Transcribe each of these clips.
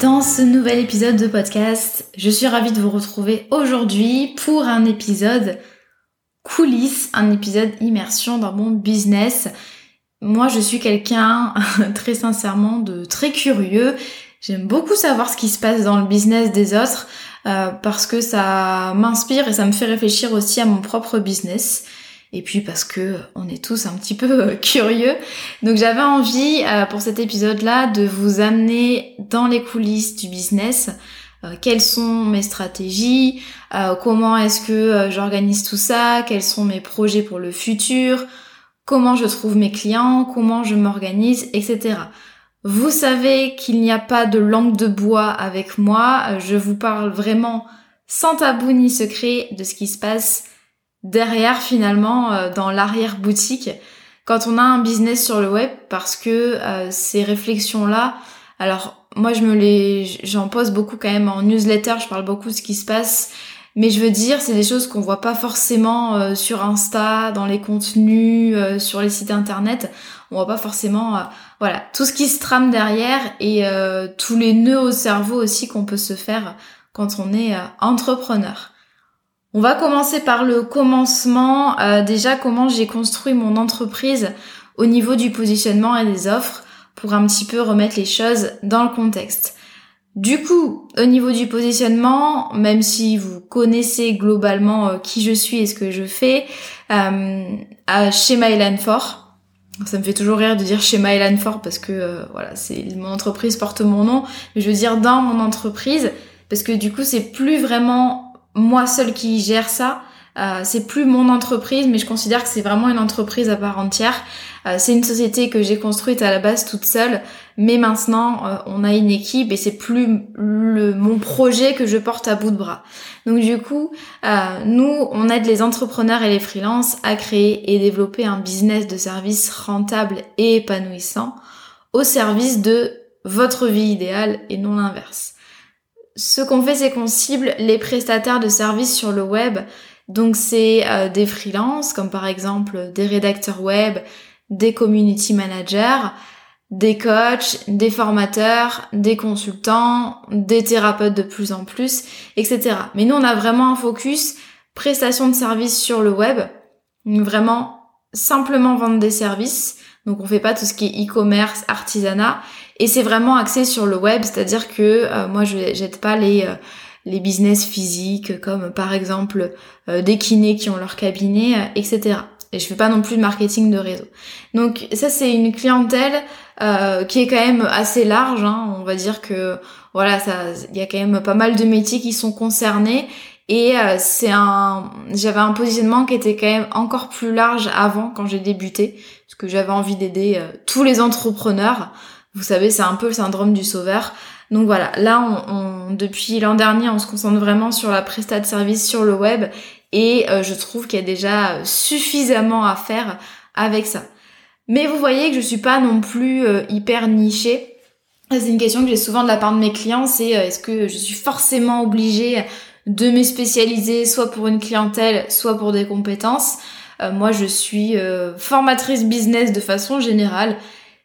dans ce nouvel épisode de podcast. Je suis ravie de vous retrouver aujourd'hui pour un épisode coulisses, un épisode immersion dans mon business. Moi, je suis quelqu'un très sincèrement de très curieux. J'aime beaucoup savoir ce qui se passe dans le business des autres euh, parce que ça m'inspire et ça me fait réfléchir aussi à mon propre business et puis parce que on est tous un petit peu euh, curieux. Donc j'avais envie euh, pour cet épisode-là de vous amener dans les coulisses du business. Euh, quelles sont mes stratégies? Comment est-ce que j'organise tout ça? Quels sont mes projets pour le futur? Comment je trouve mes clients? Comment je m'organise? Etc. Vous savez qu'il n'y a pas de langue de bois avec moi. Je vous parle vraiment sans tabou ni secret de ce qui se passe derrière finalement euh, dans l'arrière boutique quand on a un business sur le web parce que euh, ces réflexions là alors moi je me les j'en pose beaucoup quand même en newsletter je parle beaucoup de ce qui se passe mais je veux dire c'est des choses qu'on voit pas forcément euh, sur Insta dans les contenus sur les sites internet. On voit pas forcément voilà tout ce qui se trame derrière et tous les nœuds au cerveau aussi qu'on peut se faire quand on est entrepreneur on va commencer par le commencement. Euh, déjà, comment j'ai construit mon entreprise au niveau du positionnement et des offres pour un petit peu remettre les choses dans le contexte. Du coup, au niveau du positionnement, même si vous connaissez globalement euh, qui je suis et ce que je fais, euh, chez Mylan Fort, ça me fait toujours rire de dire chez Mylan Fort parce que voilà, c'est mon entreprise porte mon nom, mais je veux dire dans mon entreprise parce que du coup c'est plus vraiment moi seule qui gère ça. Euh, c'est plus mon entreprise, mais je considère que c'est vraiment une entreprise à part entière. Euh, c'est une société que j'ai construite à la base toute seule, mais maintenant euh, on a une équipe et c'est plus mon projet que je porte à bout de bras. Donc du coup, nous on aide les entrepreneurs et les freelances à créer et développer un business de service rentable et épanouissant au service de votre vie idéale et non l'inverse ce qu'on fait, c'est qu'on cible les prestataires de services sur le web. Donc c'est euh, des freelances, comme par exemple des rédacteurs web, des community managers, des coachs, des formateurs, des consultants, des thérapeutes de plus en plus, etc. Mais nous, on a vraiment un focus prestation de services sur le web. Vraiment simplement vendre des services. Donc on fait pas tout ce qui est e-commerce, artisanat. Et c'est vraiment axé sur le web, c'est-à-dire que euh, moi je jette pas les euh, les business physiques comme par exemple euh, des kinés qui ont leur cabinet, etc. Et je fais pas non plus de marketing de réseau. Donc ça c'est une clientèle qui est quand même assez large. Hein. On va dire que voilà, il y a quand même pas mal de métiers qui sont concernés. Et c'est un, j'avais un positionnement qui était quand même encore plus large avant quand j'ai débuté, parce que j'avais envie d'aider tous les entrepreneurs. Vous savez, c'est un peu le syndrome du sauveur. Donc voilà, là, on, depuis l'an dernier, on se concentre vraiment sur la prestat de service sur le web et euh, je trouve qu'il y a déjà suffisamment à faire avec ça. Mais vous voyez que je suis pas non plus euh, hyper nichée. C'est une question que j'ai souvent de la part de mes clients, c'est euh, est-ce que je suis forcément obligée de me spécialiser soit pour une clientèle, soit pour des compétences? Moi, je suis formatrice business de façon générale.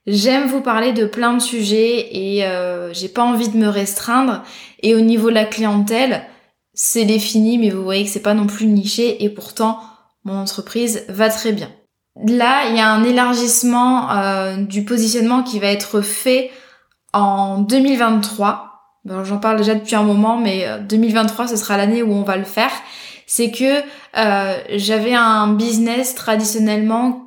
J'aime vous parler de plein de sujets et j'ai pas envie de me restreindre. Et au niveau de la clientèle, c'est défini, mais vous voyez que c'est pas non plus niché et pourtant mon entreprise va très bien. Là, il y a un élargissement euh, du positionnement qui va être fait en 2023. J'en parle déjà depuis un moment, mais 2023, euh, ce sera l'année où on va le faire. C'est que euh, j'avais un business traditionnellement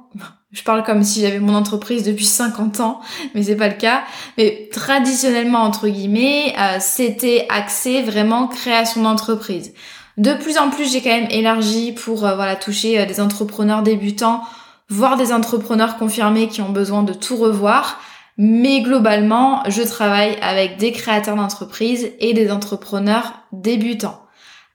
je parle comme si j'avais mon entreprise depuis 50 ans, mais c'est pas le cas. Mais traditionnellement, entre guillemets, euh, c'était axé vraiment création d'entreprise. De plus en plus, j'ai quand même élargi pour euh, voilà toucher euh, des entrepreneurs débutants, voire des entrepreneurs confirmés qui ont besoin de tout revoir. Mais globalement, je travaille avec des créateurs d'entreprise et des entrepreneurs débutants.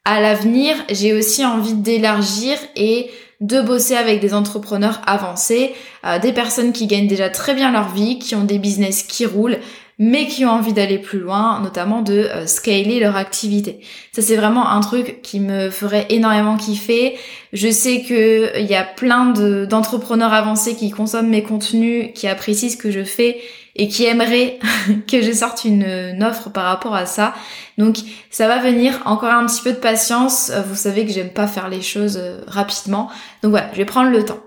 À l'avenir, j'ai aussi envie d'élargir et de bosser avec des entrepreneurs avancés, euh, des personnes qui gagnent déjà très bien leur vie, qui ont des business qui roulent, mais qui ont envie d'aller plus loin, notamment de euh, scaler leur activité. Ça c'est vraiment un truc qui me ferait énormément kiffer. Je sais que il y a plein d'entrepreneurs avancés qui consomment mes contenus, qui apprécient ce que je fais et qui aimeraient que je sorte une, offre par rapport à ça. Donc ça va venir, encore un petit peu de patience. Euh, vous savez que j'aime pas faire les choses euh, rapidement. Donc voilà, je vais prendre le temps.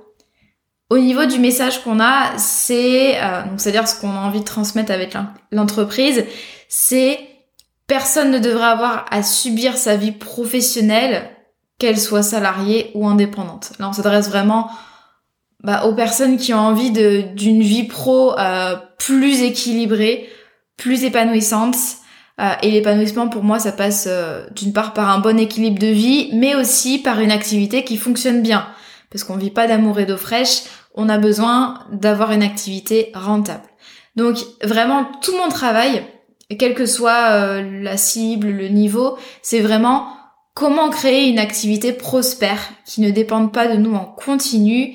Au niveau du message qu'on a, c'est euh, donc c'est-à-dire ce qu'on a envie de transmettre avec l'entreprise, c'est personne ne devrait avoir à subir sa vie professionnelle, qu'elle soit salariée ou indépendante. Là, on s'adresse vraiment bah, aux personnes qui ont envie d'une vie pro euh, plus équilibrée, plus épanouissante. Euh, et l'épanouissement pour moi ça passe d'une part par un bon équilibre de vie, mais aussi par une activité qui fonctionne bien. Parce qu'on vit pas d'amour et d'eau fraîche, on a besoin d'avoir une activité rentable. Donc vraiment tout mon travail, quelle que soit la cible, le niveau, c'est vraiment comment créer une activité prospère qui ne dépende pas de nous en continu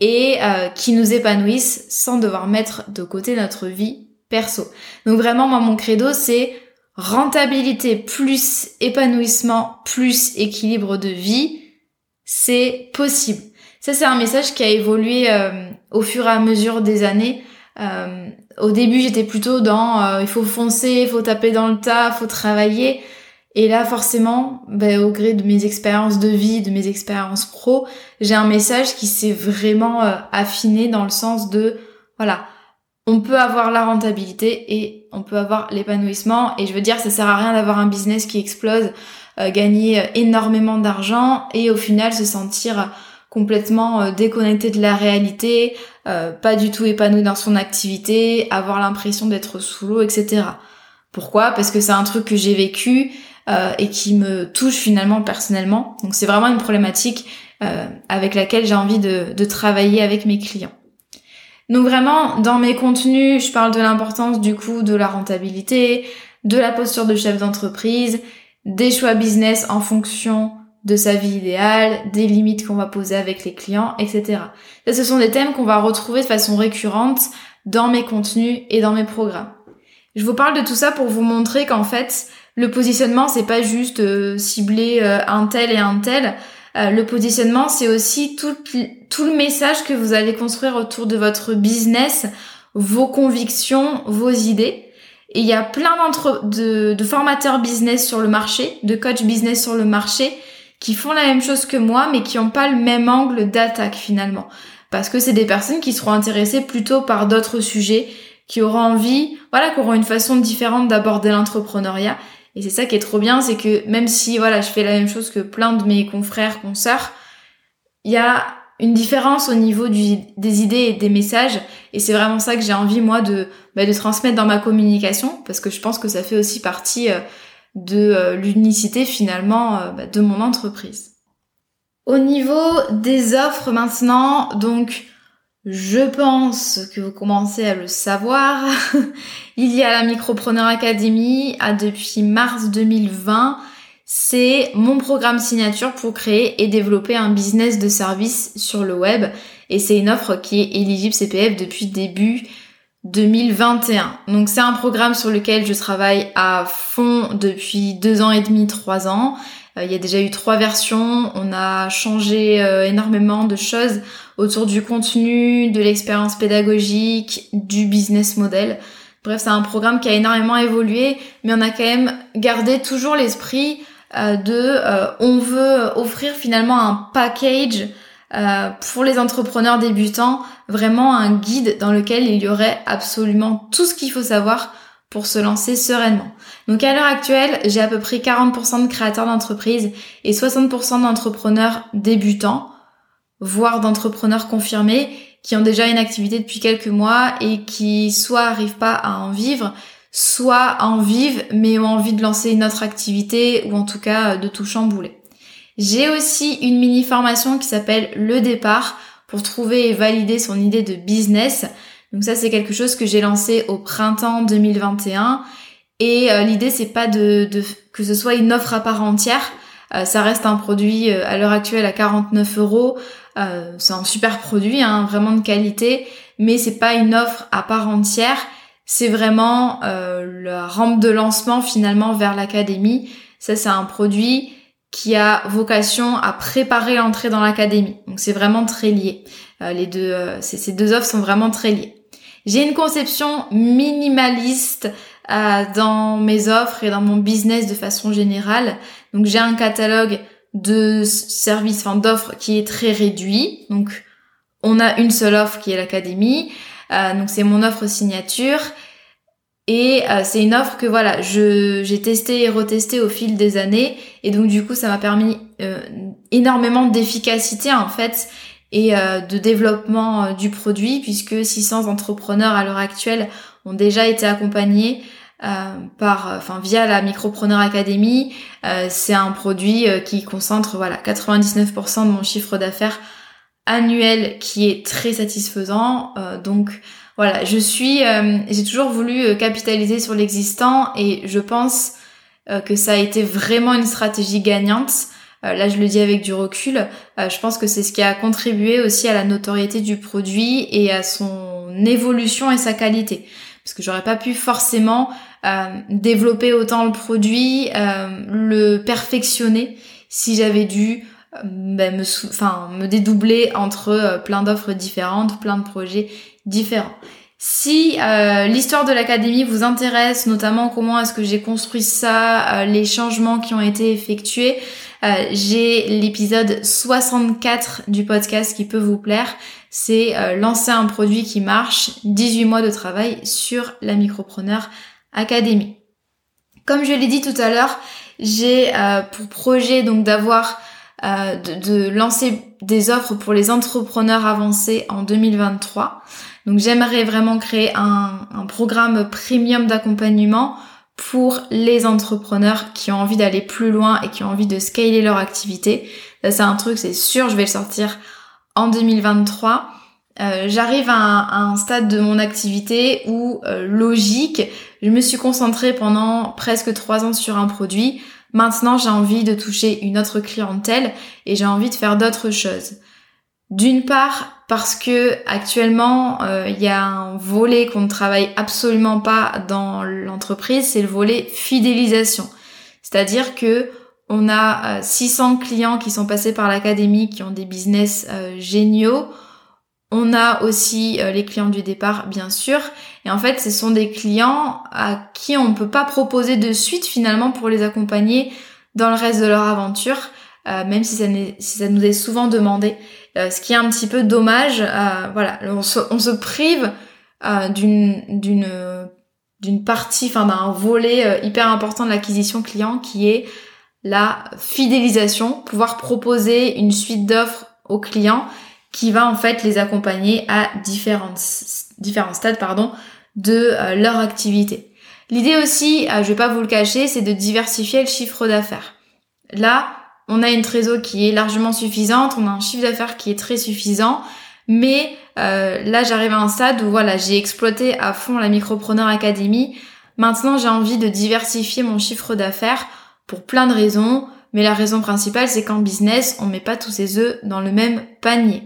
et euh, qui nous épanouissent sans devoir mettre de côté notre vie perso. Donc vraiment, moi, mon credo, c'est rentabilité plus épanouissement plus équilibre de vie, c'est possible. Ça, c'est un message qui a évolué euh, au fur et à mesure des années. Euh, au début, j'étais plutôt dans il faut foncer, il faut taper dans le tas, il faut travailler. Et là, forcément, ben, au gré de mes expériences de vie, de mes expériences pro, j'ai un message qui s'est vraiment euh, affiné dans le sens de, voilà, on peut avoir la rentabilité et on peut avoir l'épanouissement. Et je veux dire, ça sert à rien d'avoir un business qui explose, euh, gagner euh, énormément d'argent et au final se sentir complètement déconnecté de la réalité, pas du tout épanoui dans son activité, avoir l'impression d'être sous l'eau, etc. Pourquoi? Parce que c'est un truc que j'ai vécu euh, et qui me touche finalement personnellement. Donc c'est vraiment une problématique euh, avec laquelle j'ai envie de, de travailler avec mes clients. Donc vraiment, dans mes contenus, je parle de l'importance du coup de la rentabilité, de la posture de chef d'entreprise, des choix business en fonction de sa vie idéale, des limites qu'on va poser avec les clients, etc. Là, ce sont des thèmes qu'on va retrouver de façon récurrente dans mes contenus et dans mes programmes. Je vous parle de tout ça pour vous montrer qu'en fait, le positionnement, c'est pas juste euh, cibler euh, un tel et un tel. Euh, le positionnement, c'est aussi tout, le message que vous allez construire autour de votre business, vos convictions, vos idées. Et il y a plein de, de formateurs business sur le marché, de coach business sur le marché, qui font la même chose que moi, mais qui n'ont pas le même angle d'attaque finalement. Parce que c'est des personnes qui seront intéressées plutôt par d'autres sujets, qui auront envie, voilà, qui auront une façon différente d'aborder l'entrepreneuriat et c'est ça qui est trop bien, c'est que même si voilà, je fais la même chose que plein de mes confrères, consoeurs, il y a une différence au niveau des idées et des messages. Et c'est vraiment ça que j'ai envie, moi, de, bah, de transmettre dans ma communication, parce que je pense que ça fait aussi partie euh, de euh, l'unicité finalement euh, bah, de mon entreprise. Au niveau des offres maintenant, donc je pense que vous commencez à le savoir. Il y a la Micropreneur Academy à depuis mars 2020. C'est mon programme signature pour créer et développer un business de service sur le web. Et c'est une offre qui est éligible CPF depuis début 2021. Donc c'est un programme sur lequel je travaille à fond depuis deux ans et demi, trois ans. Euh, il y a déjà eu trois versions. On a changé euh, énormément de choses autour du contenu, de l'expérience pédagogique, du business model. Bref, c'est un programme qui a énormément évolué, mais on a quand même gardé toujours l'esprit euh, de on veut offrir finalement un package euh, pour les entrepreneurs débutants, vraiment un guide dans lequel il y aurait absolument tout ce qu'il faut savoir pour se lancer sereinement. Donc à l'heure actuelle, j'ai à peu près 40% de créateurs d'entreprises et 60% d'entrepreneurs débutants, voire d'entrepreneurs confirmés, qui ont déjà une activité depuis quelques mois et qui soit arrivent pas à en vivre, soit en vivent mais ont envie de lancer une autre activité ou en tout cas de tout chambouler. J'ai aussi une mini formation qui s'appelle Le départ pour trouver et valider son idée de business. Donc ça c'est quelque chose que j'ai lancé au printemps 2021 et euh, l'idée c'est pas de, que ce soit une offre à part entière. Euh, ça reste un produit euh, à l'heure actuelle à 49 euros. c'est un super produit, hein, vraiment de qualité, mais c'est pas une offre à part entière. C'est vraiment la rampe de lancement finalement vers l'académie. Ça c'est un produit qui a vocation à préparer l'entrée dans l'académie. Donc c'est vraiment très lié. Euh, les deux, euh, ces deux offres sont vraiment très liées. J'ai une conception minimaliste euh, dans mes offres et dans mon business de façon générale. Donc j'ai un catalogue de services, enfin d'offres qui est très réduit. Donc on a une seule offre qui est l'académie. donc c'est mon offre signature. Et euh, c'est une offre que voilà, je j'ai testé et retesté au fil des années et donc du coup ça m'a permis euh, énormément d'efficacité en fait et euh, de développement du produit puisque 600 entrepreneurs à l'heure actuelle ont déjà été accompagnés par enfin via la Micropreneur Academy. c'est un produit qui concentre voilà 99% de mon chiffre d'affaires annuel qui est très satisfaisant donc voilà, je suis, euh, j'ai toujours voulu euh, capitaliser sur l'existant et je pense euh, que ça a été vraiment une stratégie gagnante. là, je le dis avec du recul. je pense que c'est ce qui a contribué aussi à la notoriété du produit et à son évolution et sa qualité. Parce que j'aurais pas pu forcément développer autant le produit, le perfectionner si j'avais dû ben, me, enfin, me dédoubler entre plein d'offres différentes, plein de projets différents. Si euh, l'histoire de l'académie vous intéresse, notamment comment est-ce que j'ai construit ça, euh, les changements qui ont été effectués, euh, j'ai l'épisode 64 du podcast qui peut vous plaire. C'est lancer un produit qui marche, 18 mois de travail sur la Micropreneur Académie. Comme je l'ai dit tout à l'heure, j'ai pour projet donc d'avoir de, de lancer des offres pour les entrepreneurs avancés en 2023. Donc j'aimerais vraiment créer un, programme premium d'accompagnement pour les entrepreneurs qui ont envie d'aller plus loin et qui ont envie de scaler leur activité. Ça c'est un truc, c'est sûr, je vais le sortir en 2023. Euh, j'arrive à, un stade de mon activité où, euh, logique, je me suis concentrée pendant presque trois ans sur un produit. Maintenant, j'ai envie de toucher une autre clientèle et j'ai envie de faire d'autres choses. D'une part, parce que actuellement, euh, il y a un volet qu'on ne travaille absolument pas dans l'entreprise, c'est le volet fidélisation. C'est-à-dire que on a 600 euh, clients qui sont passés par l'académie, qui ont des business euh, géniaux. On a aussi les clients du départ, bien sûr. Et en fait, ce sont des clients à qui on ne peut pas proposer de suite finalement pour les accompagner dans le reste de leur aventure, même si ça, si ça nous est souvent demandé. Euh, ce qui est un petit peu dommage. Euh, voilà, on se, prive euh, d'une d'une d'une partie, enfin d'un volet hyper important de l'acquisition client qui est la fidélisation, pouvoir proposer une suite d'offres aux clients qui va en fait les accompagner à différents, différents stades pardon, de leur activité. L'idée aussi, je vais pas vous le cacher, c'est de diversifier le chiffre d'affaires. Là, on a une trésor qui est largement suffisante, on a un chiffre d'affaires qui est très suffisant, mais euh, là j'arrive à un stade où voilà, j'ai exploité à fond la Micropreneur Academy. Maintenant j'ai envie de diversifier mon chiffre d'affaires pour plein de raisons, mais la raison principale c'est qu'en business on met pas tous ses œufs dans le même panier.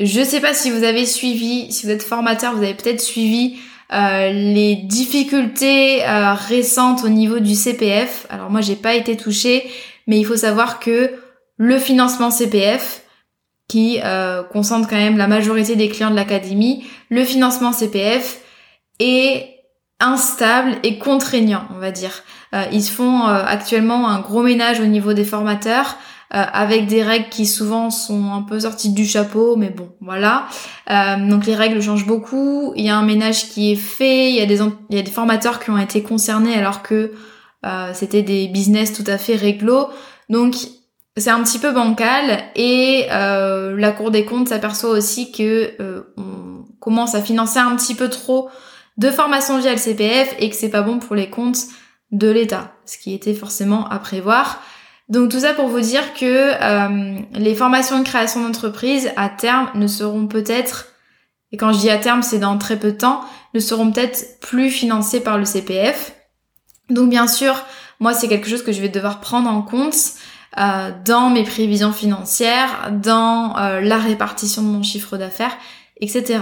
Je sais pas si vous avez suivi, si vous êtes formateur, vous avez peut-être suivi euh, les difficultés euh, récentes au niveau du CPF. Alors moi j'ai pas été touchée, mais il faut savoir que le financement CPF, qui euh, concentre quand même la majorité des clients de l'académie, le financement CPF est instable et contraignant, on va dire. ils font actuellement un gros ménage au niveau des formateurs. Euh, avec des règles qui souvent sont un peu sorties du chapeau, mais bon, voilà. Euh, donc les règles changent beaucoup. Il y a un ménage qui est fait. Il y il y a des formateurs qui ont été concernés alors que euh, c'était des business tout à fait réglo. Donc c'est un petit peu bancal et la Cour des comptes s'aperçoit aussi que on commence à financer un petit peu trop de formation via le CPF et que c'est pas bon pour les comptes de l'État, ce qui était forcément à prévoir. Donc tout ça pour vous dire que euh, les formations de création d'entreprise à terme ne seront peut-être, et quand je dis à terme c'est dans très peu de temps, ne seront peut-être plus financées par le CPF. Donc bien sûr, moi c'est quelque chose que je vais devoir prendre en compte euh, dans mes prévisions financières, dans euh, la répartition de mon chiffre d'affaires, etc.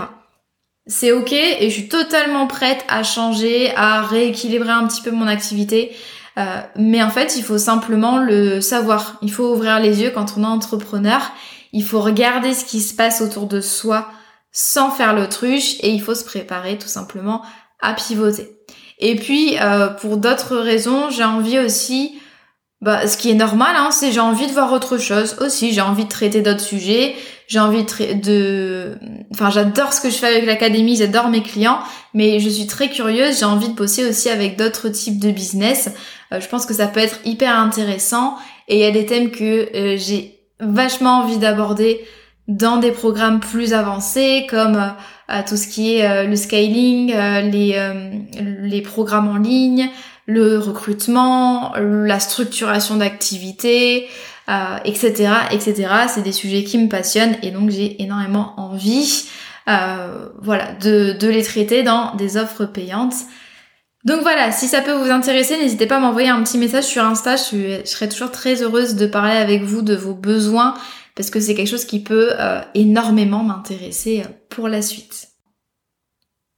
C'est ok et je suis totalement prête à changer, à rééquilibrer un petit peu mon activité, euh, mais en fait, il faut simplement le savoir. Il faut ouvrir les yeux quand on est entrepreneur. Il faut regarder ce qui se passe autour de soi sans faire l'autruche et il faut se préparer tout simplement à pivoter. Et puis, euh, pour d'autres raisons, j'ai envie aussi bah, ce qui est normal, hein, c'est j'ai envie de voir autre chose aussi. J'ai envie de traiter d'autres sujets. J'ai envie de, de, enfin, j'adore ce que je fais avec l'académie. J'adore mes clients, mais je suis très curieuse. J'ai envie de bosser aussi avec d'autres types de business. Euh, je pense que ça peut être hyper intéressant. Et il y a des thèmes que euh, j'ai vachement envie d'aborder dans des programmes plus avancés, comme euh, tout ce qui est le scaling, les les programmes en ligne le recrutement, la structuration d'activités, euh, etc., etc. C'est des sujets qui me passionnent et donc j'ai énormément envie, euh, voilà, de, de les traiter dans des offres payantes. Donc voilà, si ça peut vous intéresser, n'hésitez pas à m'envoyer un petit message sur Insta. Je, serais toujours très heureuse de parler avec vous de vos besoins parce que c'est quelque chose qui peut euh, énormément m'intéresser pour la suite.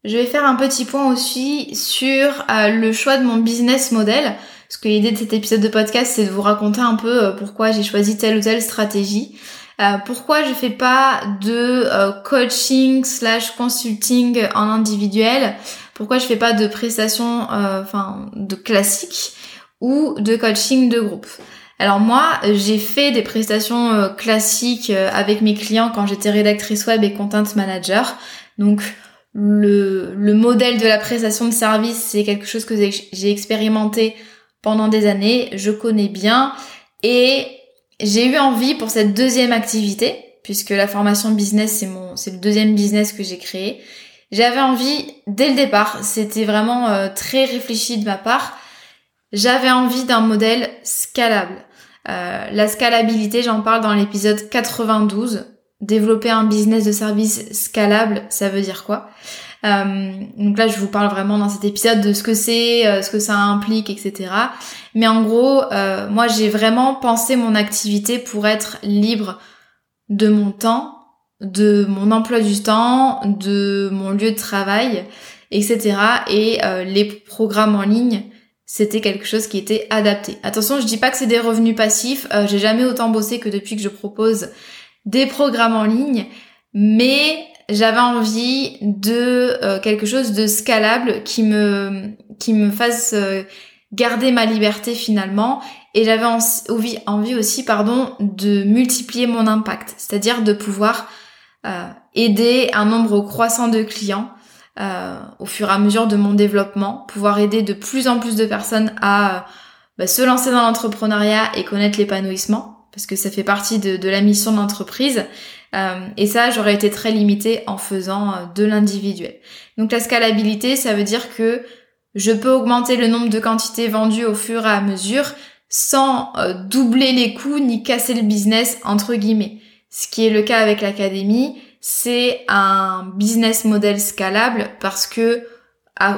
Je vais faire un petit point aussi sur euh, le choix de mon business model. Parce que l'idée de cet épisode de podcast, c'est de vous raconter un peu euh, pourquoi j'ai choisi telle ou telle stratégie. Euh, pourquoi je fais pas de coaching slash consulting en individuel Pourquoi je fais pas de prestations, enfin, de classique ou de coaching de groupe alors moi, j'ai fait des prestations classiques avec mes clients quand j'étais rédactrice web et content manager. Donc le, le modèle de la prestation de service, c'est quelque chose que j'ai expérimenté pendant des années, je connais bien et j'ai eu envie pour cette deuxième activité, puisque la formation business, c'est mon, c'est le deuxième business que j'ai créé. J'avais envie dès le départ, c'était vraiment euh, très réfléchi de ma part. J'avais envie d'un modèle scalable. Euh, la scalabilité, j'en parle dans l'épisode 92 développer un business de service scalable, ça veut dire quoi? Euh, donc là, je vous parle vraiment dans cet épisode de ce que c'est, euh, ce que ça implique, etc. Mais en gros, euh, moi, j'ai vraiment pensé mon activité pour être libre de mon temps, de mon emploi du temps, de mon lieu de travail, etc. Et les programmes en ligne, c'était quelque chose qui était adapté. Attention, je dis pas que c'est des revenus passifs. j'ai jamais autant bossé que depuis que je propose des programmes en ligne, mais j'avais envie de euh, quelque chose de scalable qui me qui me fasse euh, garder ma liberté finalement. Et j'avais envie, aussi pardon de multiplier mon impact, c'est-à-dire de pouvoir euh, aider un nombre croissant de clients au fur et à mesure de mon développement, pouvoir aider de plus en plus de personnes à bah, se lancer dans l'entrepreneuriat et connaître l'épanouissement parce que ça fait partie de, la mission d'entreprise. Euh, et ça, j'aurais été très limitée en faisant euh, de l'individuel. Donc la scalabilité, ça veut dire que je peux augmenter le nombre de quantités vendues au fur et à mesure sans euh, doubler les coûts ni casser le business entre guillemets. Ce qui est le cas avec l'académie, c'est un business model scalable parce que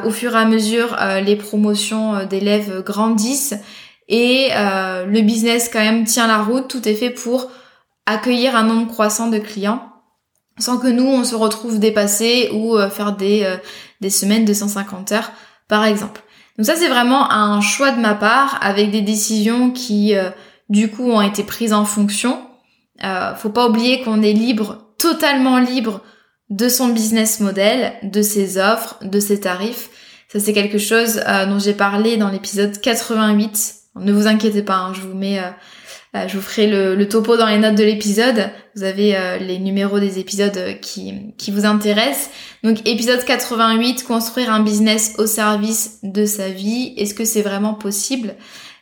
au fur et à mesure les promotions d'élèves grandissent et euh, le business quand même tient la route, tout est fait pour accueillir un nombre croissant de clients. sans que nous on se retrouve dépassé ou faire des, des semaines de 150 heures par exemple. Donc ça c'est vraiment un choix de ma part avec des décisions qui du coup ont été prises en fonction. faut pas oublier qu'on est libre, totalement libre de son business model, de ses offres, de ses tarifs. Ça c'est quelque chose euh, dont j'ai parlé dans l'épisode 88. Ne vous inquiétez pas, hein, je vous mets, euh, euh, je vous ferai le, topo dans les notes de l'épisode. Vous avez les numéros des épisodes qui, qui vous intéressent. Donc épisode 88, construire un business au service de sa vie. Est-ce que c'est vraiment possible?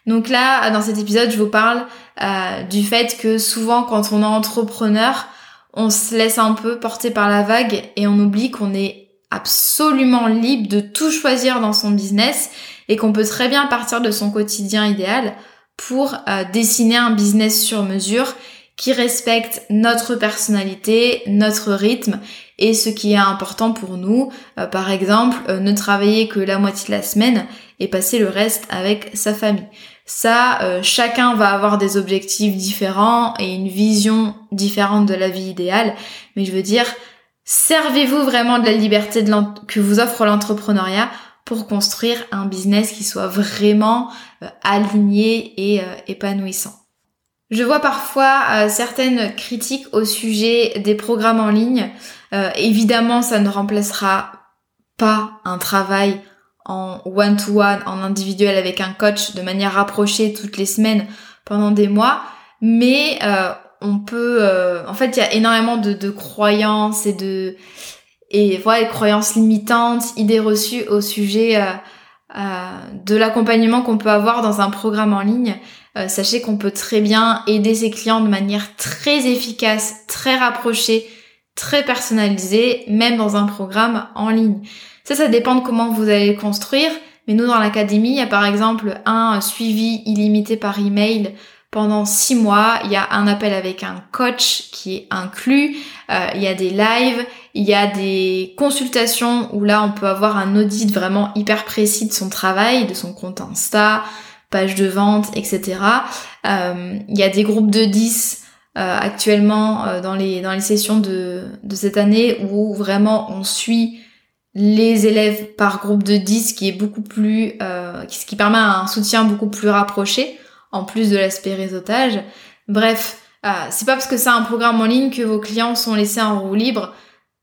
Donc là, dans cet épisode, je vous parle du fait que souvent quand on est entrepreneur, on se laisse un peu porter par la vague et on oublie qu'on est absolument libre de tout choisir dans son business et qu'on peut très bien partir de son quotidien idéal pour euh, dessiner un business sur mesure qui respecte notre personnalité, notre rythme et ce qui est important pour nous. Euh, par exemple, euh, ne travailler que la moitié de la semaine et passer le reste avec sa famille. Ça, chacun va avoir des objectifs différents et une vision différente de la vie idéale. Mais je veux dire, servez-vous vraiment de la liberté que vous offre l'entrepreneuriat pour construire un business qui soit vraiment euh, aligné et euh, épanouissant? Je vois parfois certaines critiques au sujet des programmes en ligne. évidemment, ça ne remplacera pas un travail en one-to-one, en individuel avec un coach de manière rapprochée toutes les semaines pendant des mois. Mais euh, on peut... Euh, en fait, il y a énormément de, de, croyances et de... Et voilà, croyances limitantes, idées reçues au sujet euh, de l'accompagnement qu'on peut avoir dans un programme en ligne. sachez qu'on peut très bien aider ses clients de manière très efficace, très rapprochée, très personnalisée, même dans un programme en ligne. Ça, ça dépend de comment vous allez le construire. Mais nous, dans l'académie, il y a par exemple un suivi illimité par email pendant six mois. Il y a un appel avec un coach qui est inclus. Euh, il y a des lives. Il y a des consultations où là, on peut avoir un audit vraiment hyper précis de son travail, de son compte Insta, page de vente, etc. Euh, il y a des groupes de 10 euh, actuellement dans, les, dans les sessions de, de cette année où vraiment on suit les élèves par groupe de 10 qui est beaucoup plus euh, ce qui permet un soutien beaucoup plus rapproché en plus de l'aspect réseautage. Bref, euh, c'est pas parce que c'est un programme en ligne que vos clients sont laissés en roue libre,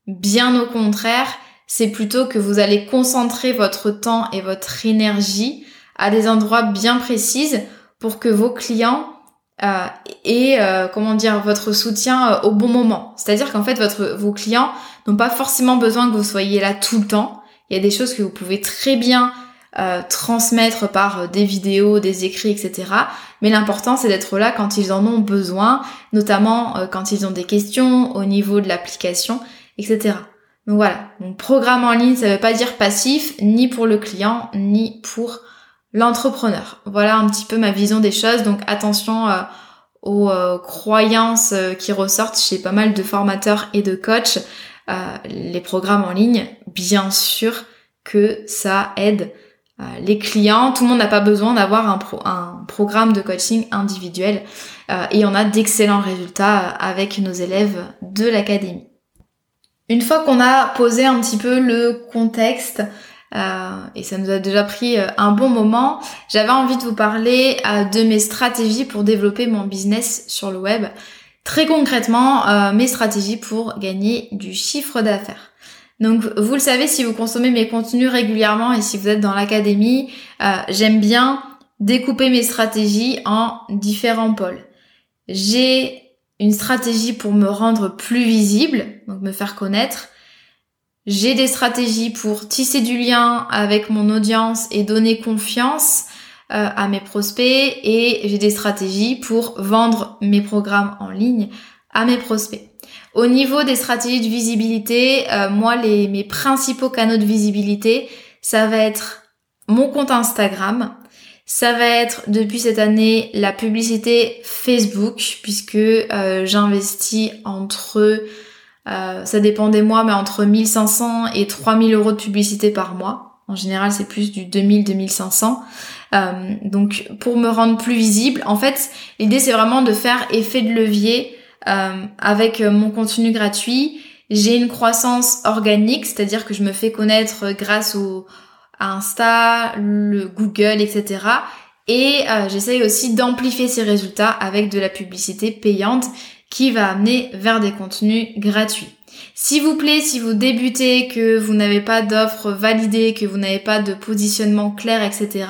bien au contraire, c'est plutôt que vous allez concentrer votre temps et votre énergie à des endroits bien précis pour que vos clients euh, et euh, comment dire votre soutien euh, au bon moment. C'est-à-dire qu'en fait votre vos clients n'ont pas forcément besoin que vous soyez là tout le temps. Il y a des choses que vous pouvez très bien transmettre par des vidéos, des écrits, etc. Mais l'important c'est d'être là quand ils en ont besoin, notamment quand ils ont des questions au niveau de l'application, etc. Donc voilà, donc programme en ligne, ça veut pas dire passif, ni pour le client, ni pour l'entrepreneur. Voilà un petit peu ma vision des choses. Donc attention euh, aux euh, croyances euh, qui ressortent chez pas mal de formateurs et de coachs. les programmes en ligne, bien sûr que ça aide les clients. Tout le monde n'a pas besoin d'avoir un, programme de coaching individuel. et on a d'excellents résultats avec nos élèves de l'académie. Une fois qu'on a posé un petit peu le contexte, euh, et ça nous a déjà pris euh, un bon moment. J'avais envie de vous parler euh, de mes stratégies pour développer mon business sur le web. Très concrètement, mes stratégies pour gagner du chiffre d'affaires. Donc vous le savez si vous consommez mes contenus régulièrement et si vous êtes dans l'académie, j'aime bien découper mes stratégies en différents pôles. J'ai une stratégie pour me rendre plus visible, donc me faire connaître. J'ai des pour tisser du lien avec mon audience et donner confiance euh, à mes prospects et j'ai des stratégies pour vendre mes programmes en ligne à mes prospects. Au niveau des stratégies de visibilité, euh, moi les mes principaux canaux de visibilité, ça va être mon compte Instagram, ça va être depuis cette année la publicité Facebook puisque euh, j'investis entre euh, ça dépend des mois, mais entre 1500 et 3000 euros de publicité par mois. En général, c'est plus du 2000-2500. Euh, donc, pour me rendre plus visible, en fait, l'idée c'est vraiment de faire effet de levier avec mon contenu gratuit J'ai une croissance organique, c'est-à-dire que je me fais connaître grâce au à Insta, le Google, etc. Et euh, j'essaye aussi d'amplifier ces résultats avec de la publicité payante qui va amener vers des contenus gratuits. S'il vous plaît, si vous débutez, que vous n'avez pas d'offre validée, que vous n'avez pas de positionnement clair, etc.,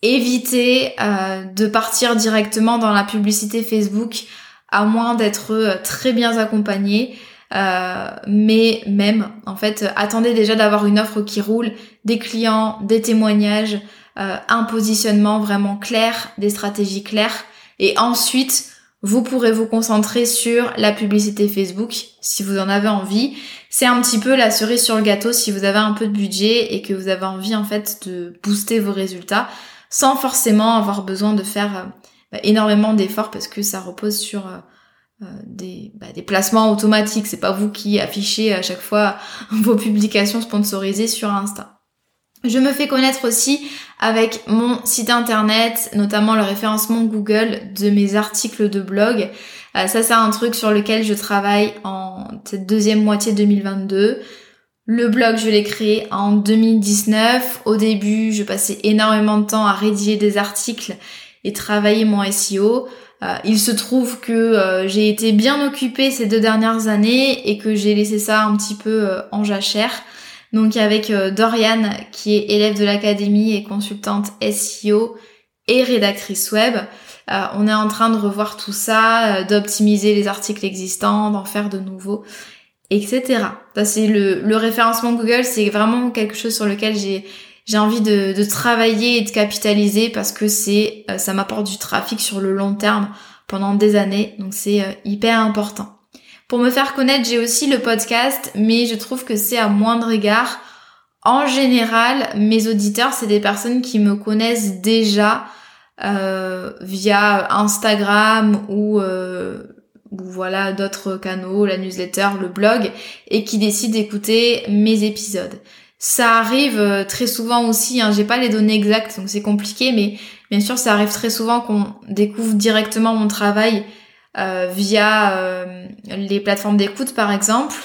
évitez euh, de partir directement dans la publicité Facebook à moins d'être euh, très bien accompagné. Euh, mais même, en fait, attendez déjà d'avoir une offre qui roule, des clients, des témoignages, un positionnement vraiment clair, des stratégies claires. Et ensuite, vous pourrez vous concentrer sur la publicité Facebook si vous en avez envie. C'est un petit peu la cerise sur le gâteau si vous avez un peu de budget et que vous avez envie en fait de booster vos résultats sans forcément avoir besoin de faire euh, bah, énormément d'efforts parce que ça repose sur euh, euh, des, bah, des placements automatiques. C'est pas vous qui affichez à chaque fois vos publications sponsorisées sur Insta. Je me fais connaître aussi avec mon site internet, notamment le référencement Google de mes articles de blog. Euh, ça, c'est un truc sur lequel je travaille en cette deuxième moitié 2022. Le blog, je l'ai créé en 2019. Au début, je passais énormément de temps à rédiger des articles et travailler mon SEO. Euh, il se trouve que euh, j'ai été bien occupée ces deux dernières années et que j'ai laissé ça un petit peu en jachère. Donc avec euh, Dorian qui est élève de l'académie et consultante SEO et rédactrice web. Euh, on est en train de revoir tout ça, euh, d'optimiser les articles existants, d'en faire de nouveaux, etc. Ça c'est le, référencement Google, c'est vraiment quelque chose sur lequel j'ai j'ai envie de, de, travailler et de capitaliser parce que c'est ça m'apporte du trafic sur le long terme pendant des années, donc c'est hyper important. Pour me faire connaître, j'ai aussi le podcast, mais je trouve que c'est à moindre égard. En général, mes auditeurs, c'est des personnes qui me connaissent déjà euh, via Instagram ou, euh, ou voilà d'autres canaux, la newsletter, le blog, et qui décident d'écouter mes épisodes. Ça arrive euh, très souvent aussi, hein, j'ai pas les données exactes, donc c'est compliqué, mais bien sûr ça arrive très souvent qu'on découvre directement mon travail euh, via euh, les plateformes d'écoute par exemple,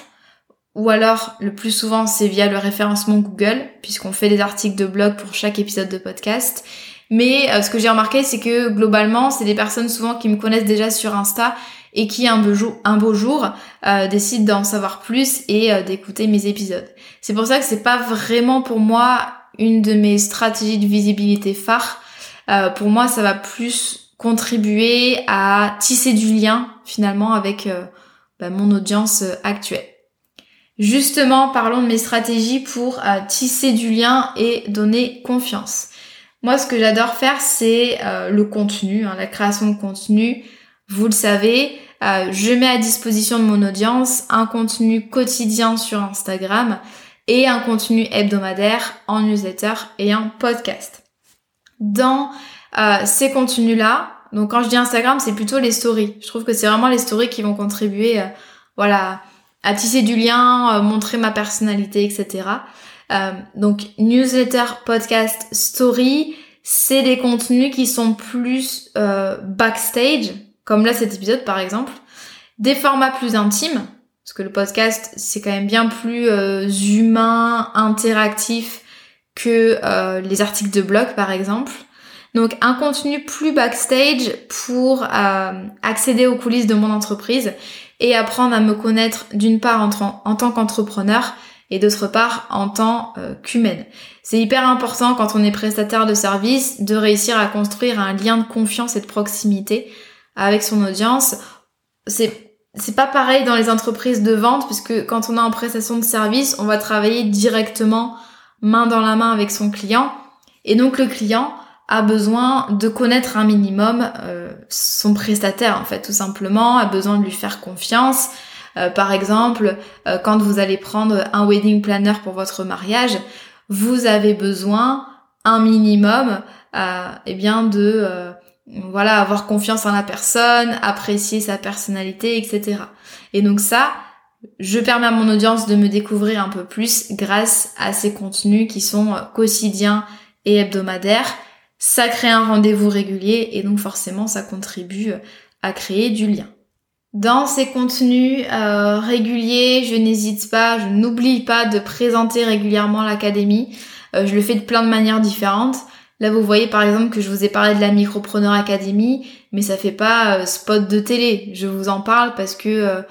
ou alors le plus souvent c'est via le référencement Google, puisqu'on fait des articles de blog pour chaque épisode de podcast. Mais euh, ce que j'ai remarqué, c'est que globalement, c'est des personnes souvent qui me connaissent déjà sur Insta et qui un beau jour, jour décident d'en savoir plus et d'écouter mes épisodes. C'est pour ça que c'est pas vraiment pour moi une de mes stratégies de visibilité phare. pour moi, ça va plus contribuer à tisser du lien finalement avec euh, bah, mon audience euh, actuelle. Justement, parlons de mes stratégies pour euh, tisser du lien et donner confiance. Moi, ce que j'adore faire, c'est le contenu, hein, la création de contenu. Vous le savez, je mets à disposition de mon audience un contenu quotidien sur Instagram et un contenu hebdomadaire en newsletter et en podcast. Dans euh, ces contenus-là, donc quand je dis Instagram, c'est plutôt les stories. Je trouve que c'est vraiment les stories qui vont contribuer, euh, voilà, à tisser du lien, euh, montrer ma personnalité, etc. donc newsletter, podcast, story, c'est des contenus qui sont plus backstage, comme là cet épisode par exemple, des formats plus intimes, parce que le podcast c'est quand même bien plus humain, interactif que les articles de blog par exemple. Donc un contenu plus backstage pour euh, accéder aux coulisses de mon entreprise et apprendre à me connaître d'une part en, tant qu'entrepreneur et d'autre part en tant euh, qu'humaine. C'est hyper important quand on est prestataire de service de réussir à construire un lien de confiance et de proximité avec son audience. C'est c'est pas pareil dans les entreprises de vente puisque quand on est en prestation de service, on va travailler directement main dans la main avec son client et donc le client a besoin de connaître un minimum euh, son prestataire en fait tout simplement, a besoin de lui faire confiance. Euh, par exemple, euh, quand vous allez prendre un wedding planner pour votre mariage, vous avez besoin un minimum eh bien de voilà avoir confiance en la personne, apprécier sa personnalité, etc. Et donc ça, je permets à mon audience de me découvrir un peu plus grâce à ces contenus qui sont quotidiens et hebdomadaires ça crée un rendez-vous régulier et donc forcément ça contribue à créer du lien. Dans ces contenus euh, réguliers, je n'hésite pas, je n'oublie pas de présenter régulièrement l'académie. Euh, je le fais de plein de manières différentes. Là, vous voyez par exemple que je vous ai parlé de la Micropreneur Academy, mais ça fait pas euh, spot de télé. Je vous en parle parce que,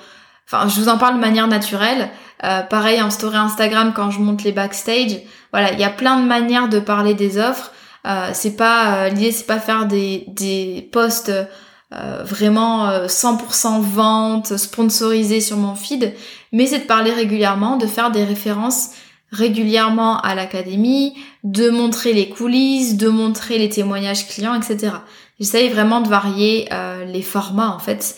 enfin, je vous en parle de manière naturelle. pareil en story Instagram quand je monte les backstage. Voilà, il y a plein de manières de parler des offres. c'est pas l'idée, c'est pas faire des des posts euh, vraiment 100% euh, vente, sponsorisée sur mon feed, mais c'est de parler régulièrement, de faire des références régulièrement à l'académie, de montrer les coulisses, de montrer les témoignages clients, etc. J'essaye vraiment de varier euh, les formats en fait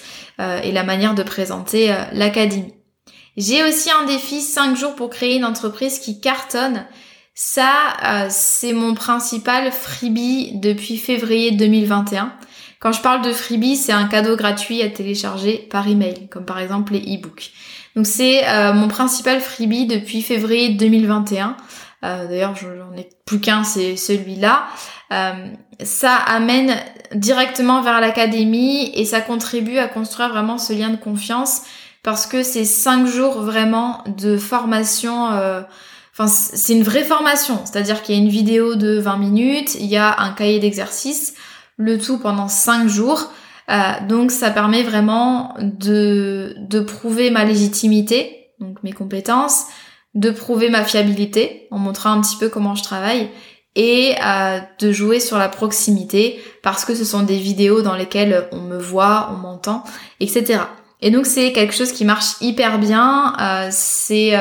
et la manière de présenter l'académie. J'ai aussi un défi 5 jours pour créer une entreprise qui cartonne. Ça, c'est mon principal freebie depuis février 2021. Quand je parle de freebie, c'est un cadeau gratuit à télécharger par email, comme par exemple les e-books. Donc c'est euh, mon principal freebie depuis février 2021. Euh, D'ailleurs, j'en ai plus qu'un, c'est celui-là. Euh, ça amène directement vers l'académie et ça contribue à construire vraiment ce lien de confiance parce que c'est cinq jours vraiment de formation. Enfin, c'est une vraie formation, c'est-à-dire qu'il y a une vidéo de 20 minutes, il y a un cahier d'exercices le tout pendant 5 jours. Euh, donc ça permet vraiment de, de prouver ma légitimité, donc mes compétences, de prouver ma fiabilité en montrant un petit peu comment je travaille et euh, de jouer sur la proximité parce que ce sont des vidéos dans lesquelles on me voit, on m'entend, etc. Et donc c'est quelque chose qui marche hyper bien. Euh, c'est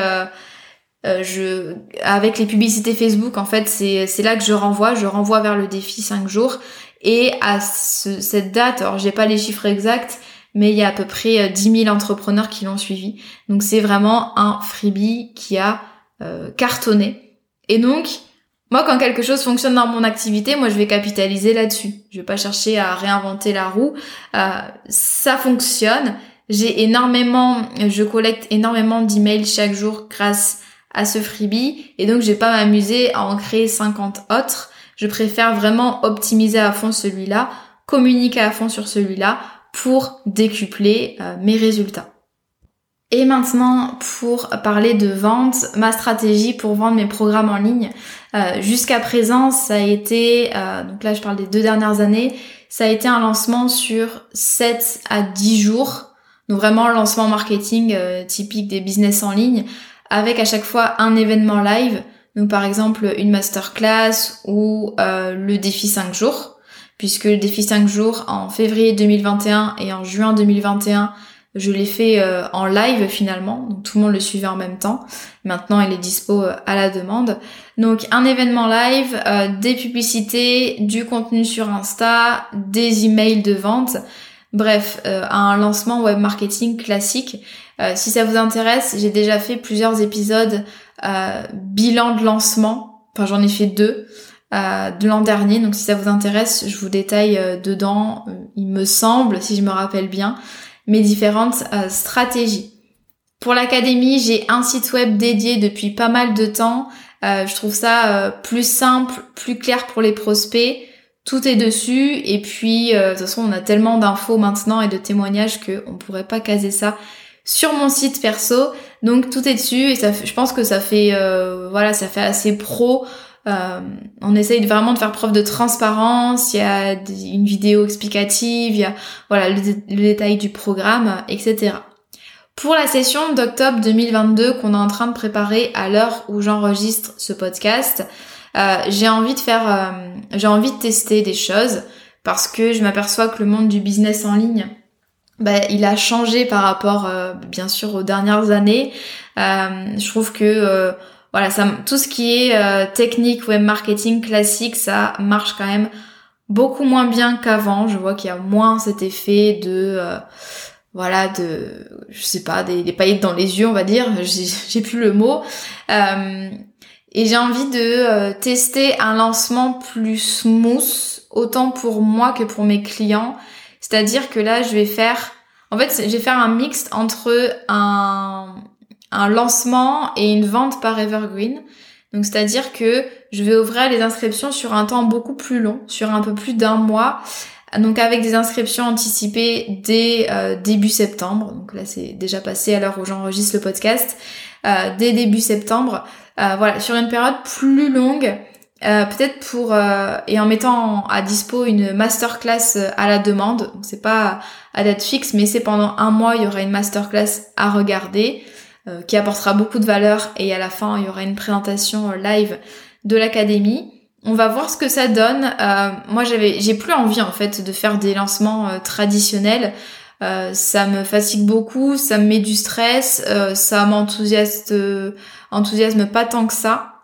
je avec les publicités Facebook en fait c'est là que je renvoie, je renvoie vers le défi 5 jours et à cette date, alors j'ai pas les chiffres exacts, mais il y a à peu près 10 euh, 000 entrepreneurs qui l'ont suivi. Donc c'est vraiment un freebie qui a euh, cartonné. Et donc, moi quand quelque chose fonctionne dans mon activité, moi je vais capitaliser là-dessus. Je vais pas chercher à réinventer la roue. Euh, ça fonctionne. J'ai énormément, je collecte énormément d'emails chaque jour grâce à ce freebie. Et donc je vais pas m'amuser à en créer 50 autres. Je préfère vraiment optimiser à fond celui-là, communiquer à fond sur celui-là pour décupler euh, mes résultats. Et maintenant, pour parler de vente, ma stratégie pour vendre mes programmes en ligne, euh, jusqu'à présent, ça a été, euh, donc là je parle des deux dernières années, ça a été un lancement sur 7 à 10 jours. Donc vraiment lancement marketing typique des business en ligne, avec à chaque fois un événement live. Donc par exemple une masterclass ou euh, le défi 5 jours, puisque le défi 5 jours en février 2021 et en juin 2021, je l'ai fait euh, en live finalement, donc tout le monde le suivait en même temps. Maintenant il est dispo euh, à la demande. Donc un événement live, des publicités, du contenu sur Insta, des emails de vente. Bref, un lancement web marketing classique. si ça vous intéresse, j'ai déjà fait plusieurs épisodes bilan de lancement. Enfin, j'en ai fait deux euh, de l'an dernier. Donc, si ça vous intéresse, je vous détaille euh, dedans, il me semble, si je me rappelle bien, mes différentes stratégies. Pour l'académie, j'ai un site web dédié depuis pas mal de temps. je trouve ça plus simple, plus clair pour les prospects. Tout est dessus et puis de toute façon on a tellement d'infos maintenant et de témoignages qu'on pourrait pas caser ça sur mon site perso. Donc tout est dessus et ça, je pense que ça fait, euh, voilà, ça fait assez pro. Euh, on essaye vraiment de faire preuve de transparence. Il y a une vidéo explicative, il y a voilà le, détail du programme, etc. Pour la session d'octobre 2022 qu'on est en train de préparer à l'heure où j'enregistre ce podcast, euh, j'ai envie de faire, j'ai envie de tester des choses parce que je m'aperçois que le monde du business en ligne bah, il a changé par rapport euh, bien sûr aux dernières années. Euh, je trouve que euh, voilà, ça, tout ce qui est technique web marketing classique, ça marche quand même beaucoup moins bien qu'avant. Je vois qu'il y a moins cet effet de voilà de je sais pas des, des, paillettes dans les yeux on va dire j'ai plus le mot et j'ai envie de tester un lancement plus smooth autant pour moi que pour mes clients c'est-à-dire que là, je vais faire, en fait, je vais faire un mix entre un, un lancement et une vente par Evergreen. Donc, c'est-à-dire que je vais ouvrir les inscriptions sur un temps beaucoup plus long, sur un peu plus d'un mois, Donc avec des inscriptions anticipées dès début septembre. Donc là c'est déjà passé à l'heure où j'enregistre le podcast. dès début septembre. voilà, sur une période plus longue. Euh, peut-être pour euh, et en mettant à dispo une masterclass euh, à la demande. C'est pas à date fixe, mais c'est pendant un mois il y aura une masterclass à regarder qui apportera beaucoup de valeur et à la fin il y aura une présentation live de l'académie. On va voir ce que ça donne. moi j'avais j'ai plus envie en fait de faire des lancements traditionnels. ça me fatigue beaucoup, ça me met du stress, ça m'enthousiasme enthousiasme pas tant que ça.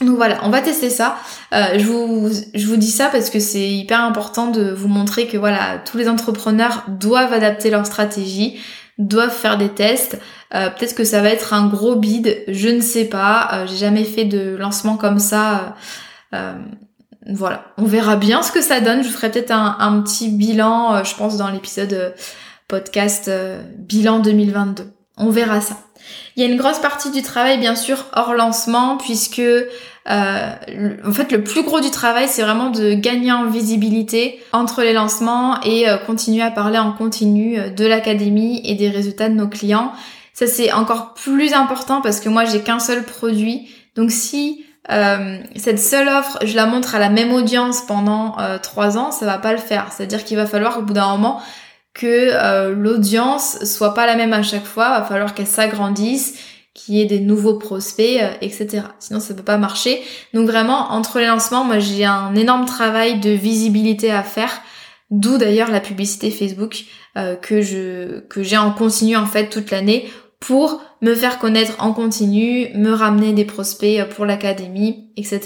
Donc voilà, on va tester ça. Euh, je, vous, dis ça parce que c'est hyper important de vous montrer que voilà, tous les entrepreneurs doivent adapter leur stratégie, doivent faire des tests. Euh, peut-être que ça va être un gros bid, je ne sais pas. Euh, j'ai jamais fait de lancement comme ça. voilà, on verra bien ce que ça donne. Je vous ferai peut-être un, petit bilan, je pense, dans l'épisode podcast bilan 2022. On verra ça. Il y a une grosse partie du travail, bien sûr, hors lancement, puisque euh, en fait, le plus gros du travail, c'est vraiment de gagner en visibilité entre les lancements et euh, continuer à parler en continu euh, de l'académie et des résultats de nos clients. Ça, c'est encore plus important parce que moi, j'ai qu'un seul produit. Donc, si cette seule offre, je la montre à la même audience pendant trois ans, ça va pas le faire. C'est-à-dire qu'il va falloir au bout d'un moment que euh, l'audience soit pas la même à chaque fois, va falloir qu'elle s'agrandisse, qu'il y ait des nouveaux prospects, euh, etc. Sinon ça peut pas marcher. Donc vraiment entre les lancements, moi j'ai un énorme travail de visibilité à faire, d'où d'ailleurs la publicité Facebook euh, que je que j'ai en continu en fait toute l'année pour me faire connaître en continu, me ramener des prospects pour l'académie, etc.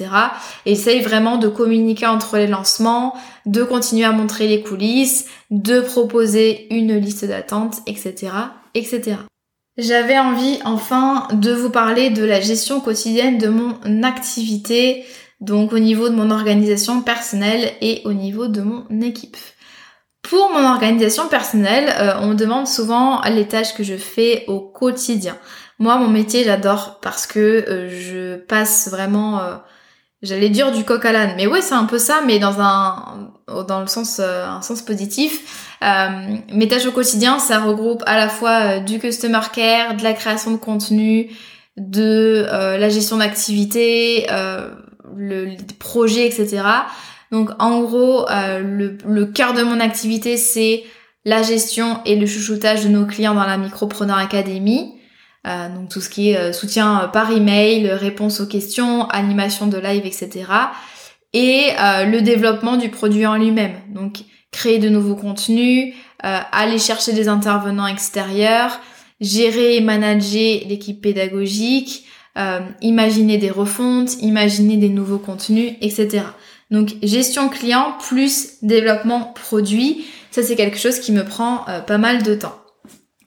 Et essaye vraiment de communiquer entre les lancements, de continuer à montrer les coulisses, de proposer une liste d'attente, etc., etc. J'avais envie enfin de vous parler de la gestion quotidienne de mon activité, donc au niveau de mon organisation personnelle et au niveau de mon équipe. Pour mon organisation personnelle, euh, on me demande souvent les tâches que je fais au quotidien. Moi, mon métier, j'adore parce que euh, je passe vraiment, euh, j'allais dire du coq à l'âne, mais ouais, c'est un peu ça, mais dans un, dans le sens, un sens positif. mes tâches au quotidien, ça regroupe à la fois du customer care, de la création de contenu, de la gestion d'activité, le, projet, etc. Donc en gros, euh, le, cœur de mon activité, c'est la gestion et le chouchoutage de nos clients dans la Micropreneur Academy. Euh, donc tout ce qui est euh, soutien par email, réponse aux questions, animation de live, etc. Et le développement du produit en lui-même. Donc créer de nouveaux contenus, aller chercher des intervenants extérieurs, gérer et manager l'équipe pédagogique, imaginer des refontes, imaginer des nouveaux contenus, etc. Donc gestion client plus développement produit, ça c'est quelque chose qui me prend euh, pas mal de temps.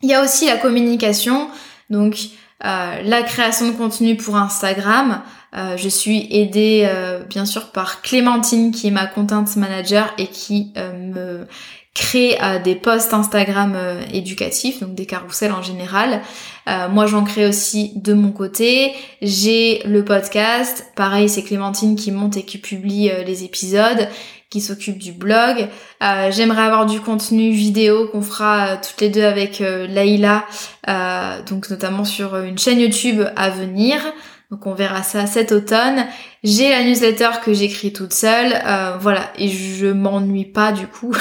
Il y a aussi la communication, donc euh, la création de contenu pour Instagram. Euh, je suis aidée bien sûr par Clémentine qui est ma content manager et qui me crée des posts Instagram éducatifs, donc des carousels en général. Euh, moi, j'en crée aussi de mon côté. J'ai le podcast. Pareil, c'est Clémentine qui monte et qui publie euh, les épisodes, qui s'occupe du blog. Euh, j'aimerais avoir du contenu vidéo qu'on fera toutes les deux avec Laïla, donc notamment sur une chaîne YouTube à venir. Donc on verra ça cet automne. J'ai la newsletter que j'écris toute seule, voilà, et je m'ennuie pas du coup.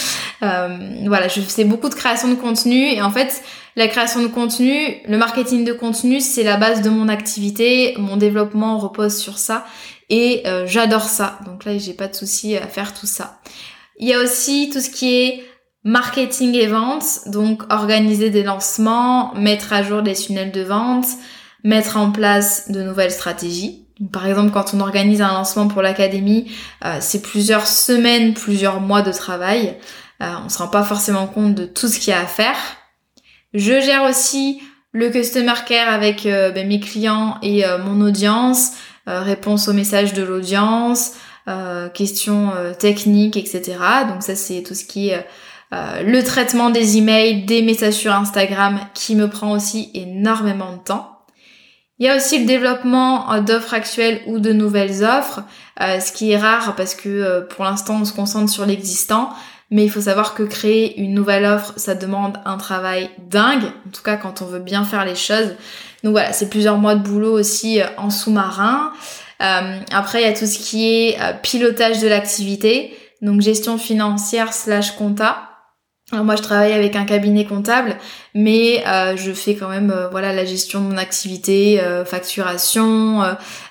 voilà, je fais beaucoup de création de contenu et en fait la création de contenu, le marketing de contenu, c'est la base de mon activité. Mon développement repose sur ça et euh, j'adore ça. Donc là, j'ai pas de souci à faire tout ça. Il y a aussi tout ce qui est marketing et vente, donc organiser des lancements, mettre à jour des tunnels de vente, mettre en place de nouvelles stratégies. par exemple, quand on organise un lancement pour l'académie, euh, c'est plusieurs semaines, plusieurs mois de travail. Euh, on se rend pas forcément compte de tout ce qu'il y a à faire. Je gère aussi le customer care avec euh, ben, mes clients et euh, mon audience, euh, réponse aux messages de l'audience, questions techniques, etc. Donc ça c'est tout ce qui est le traitement des emails, des messages sur Instagram qui me prend aussi énormément de temps. Il y a aussi le développement d'offres actuelles ou de nouvelles offres, ce qui est rare parce que pour l'instant on se concentre sur l'existant. Mais il faut savoir que créer une nouvelle offre, ça demande un travail dingue, en tout cas quand on veut bien faire les choses. Donc voilà, c'est plusieurs mois de boulot aussi euh, en sous-marin. Euh, après, il y a tout ce qui est euh, pilotage de l'activité, donc gestion financière slash compta. Alors moi je travaille avec un cabinet comptable, mais euh, je fais quand même euh, voilà la gestion de mon activité, euh, facturation,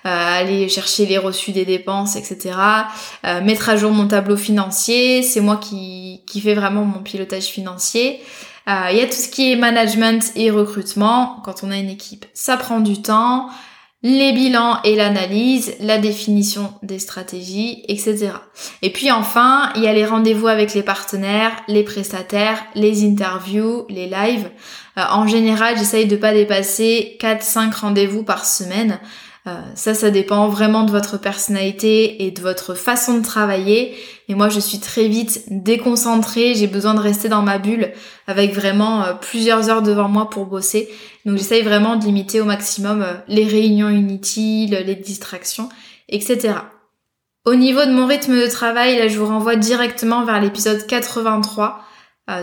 aller chercher les reçus des dépenses, etc. mettre à jour mon tableau financier, c'est moi qui, qui fais vraiment mon pilotage financier. Il y a tout ce qui est management et recrutement. Quand on a une équipe, ça prend du temps les bilans et l'analyse, la définition des stratégies, etc. Et puis enfin, il y a les rendez-vous avec les partenaires, les prestataires, les interviews, les lives. Euh, en général, j'essaye de pas dépasser 4-5 rendez-vous par semaine. Euh, ça, ça dépend vraiment de votre personnalité et de votre façon de travailler. Et moi, je suis très vite déconcentrée. J'ai besoin de rester dans ma bulle avec vraiment euh, plusieurs heures devant moi pour bosser. Donc, j'essaye vraiment de limiter au maximum euh, les réunions inutiles, les distractions, etc. Au niveau de mon rythme de travail, là, je vous renvoie directement vers l'épisode 83.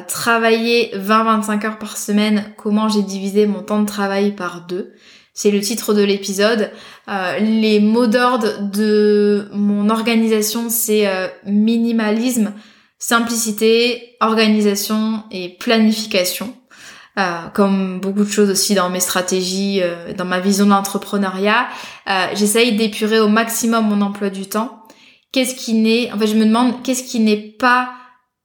travailler 20-25 heures par semaine, comment j'ai divisé mon temps de travail par deux c'est le titre de l'épisode. Euh, les mots d'ordre de mon organisation, c'est euh, minimalisme, simplicité, organisation et planification. Euh, comme beaucoup de choses aussi dans mes stratégies, dans ma vision d'entrepreneuriat, j'essaye d'épurer au maximum mon emploi du temps. Qu'est-ce qui n'est, en fait, je me demande qu'est-ce qui n'est pas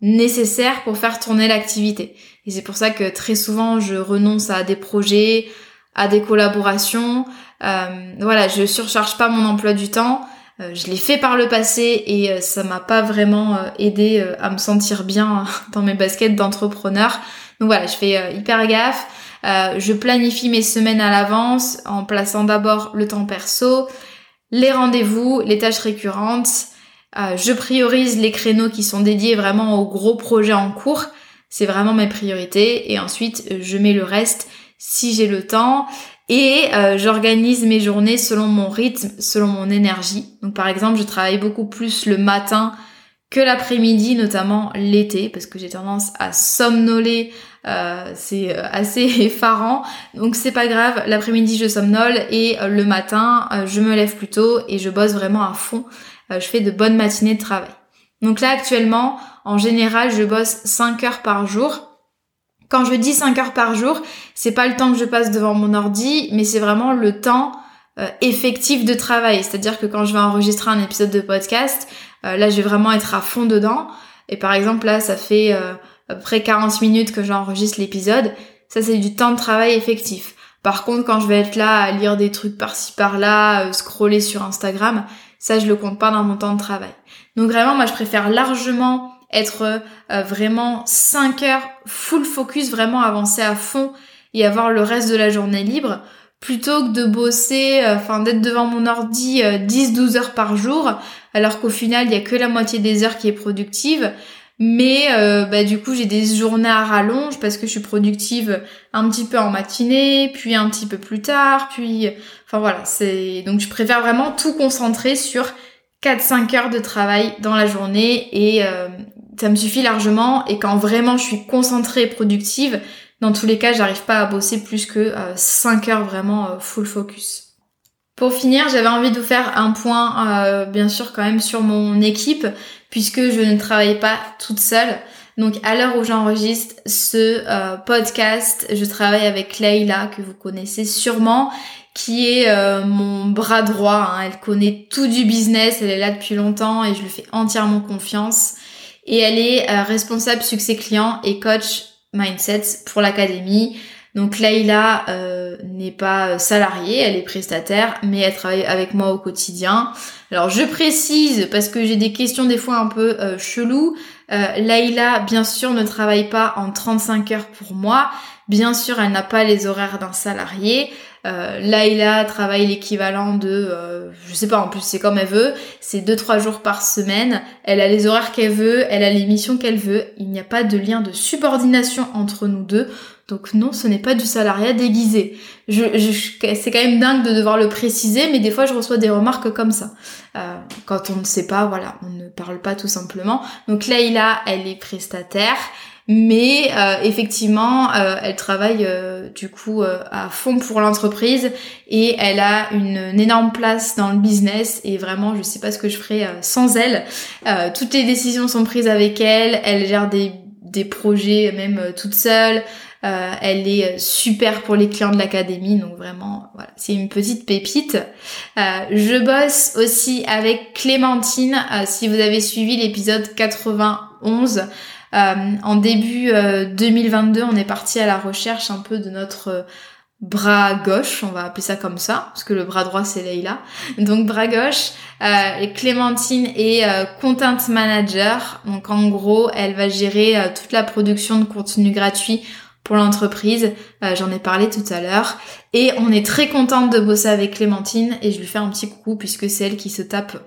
nécessaire pour faire tourner l'activité? Et c'est pour ça que très souvent je renonce à des projets, à des collaborations. Euh, voilà, je surcharge pas mon emploi du temps. Euh, je l'ai fait par le passé et euh, ça m'a pas vraiment aidé à me sentir bien dans mes baskets d'entrepreneur. Donc voilà, je fais hyper gaffe. je planifie mes semaines à l'avance en plaçant d'abord le temps perso, les rendez-vous, les tâches récurrentes. je priorise les créneaux qui sont dédiés vraiment aux gros projets en cours. C'est vraiment mes priorités. Et ensuite, je mets le reste si j'ai le temps et euh, j'organise mes journées selon mon rythme, selon mon énergie. Donc par exemple, je travaille beaucoup plus le matin que l'après-midi, notamment l'été, parce que j'ai tendance à somnoler, euh, c'est euh, assez effarant. Donc c'est pas grave, l'après-midi je somnole et le matin je me lève plus tôt et je bosse vraiment à fond. je fais de bonnes matinées de travail. Donc là actuellement, en général, je bosse 5 heures par jour. Quand je dis 5 heures par jour, c'est pas le temps que je passe devant mon ordi, mais c'est vraiment le temps euh, effectif de travail. C'est-à-dire que quand je vais enregistrer un épisode de podcast, euh, là je vais vraiment être à fond dedans. Et par exemple là, ça fait euh, à peu près 40 minutes que j'enregistre l'épisode. Ça c'est du temps de travail effectif. Par contre, quand je vais être là à lire des trucs par-ci par-là, scroller sur Instagram, ça je le compte pas dans mon temps de travail. Donc vraiment, moi je préfère largement être euh, vraiment 5 heures full focus, vraiment avancer à fond et avoir le reste de la journée libre, plutôt que de bosser, euh, enfin d'être devant mon ordi 10-12 euh, heures par jour, alors qu'au final il y a que la moitié des heures qui est productive. Mais bah, du coup j'ai des journées à rallonge parce que je suis productive un petit peu en matinée, puis un petit peu plus tard, puis enfin voilà, c'est donc je préfère vraiment tout concentrer sur 4-5 heures de travail dans la journée et, ça me suffit largement et quand vraiment je suis concentrée et productive, dans tous les cas, j'arrive pas à bosser plus que 5 euh, heures vraiment euh, full focus. Pour finir, j'avais envie de vous faire un point, euh, bien sûr, quand même sur mon équipe, puisque je ne travaille pas toute seule. Donc, à l'heure où j'enregistre ce podcast, je travaille avec Leila, que vous connaissez sûrement, qui est mon bras droit. Hein. Elle connaît tout du business, elle est là depuis longtemps et je lui fais entièrement confiance et elle est euh, responsable succès client et coach mindset pour l'académie. Donc Leïla euh, n'est pas salariée, elle est prestataire, mais elle travaille avec moi au quotidien. Alors je précise parce que j'ai des questions des fois un peu euh, cheloues. Euh, bien sûr, ne travaille pas en 35 heures pour moi. Bien sûr, elle n'a pas les horaires d'un salarié. Euh, Laïla travaille l'équivalent de, euh, je sais pas, en plus c'est comme elle veut, c'est deux trois jours par semaine. Elle a les horaires qu'elle veut, elle a les missions qu'elle veut. Il n'y a pas de lien de subordination entre nous deux. Donc non, ce n'est pas du salariat déguisé. Je, c'est quand même dingue de devoir le préciser, mais des fois je reçois des remarques comme ça. Euh, quand on ne sait pas, voilà, on ne parle pas tout simplement. Donc Laïla, elle est prestataire. Mais euh, effectivement, euh, elle travaille euh, du coup à fond pour l'entreprise et elle a une, énorme place dans le business et vraiment, je sais pas ce que je ferais sans elle. toutes les décisions sont prises avec elle. Elle gère des, des projets même toute seule. elle est super pour les clients de l'académie, donc vraiment, voilà, c'est une petite pépite. je bosse aussi avec Clémentine. si vous avez suivi l'épisode 91, euh, en début 2022, euh, on est parti à la recherche un peu de notre euh, bras gauche, on va appeler ça comme ça, parce que le bras droit c'est Leïla. Donc bras gauche, euh, Clémentine est content manager. Donc en gros, elle va gérer toute la production de contenu gratuit pour l'entreprise. J'en ai parlé tout à l'heure. Et on est très contente de bosser avec Clémentine et je lui fais un petit coucou puisque c'est elle qui se tape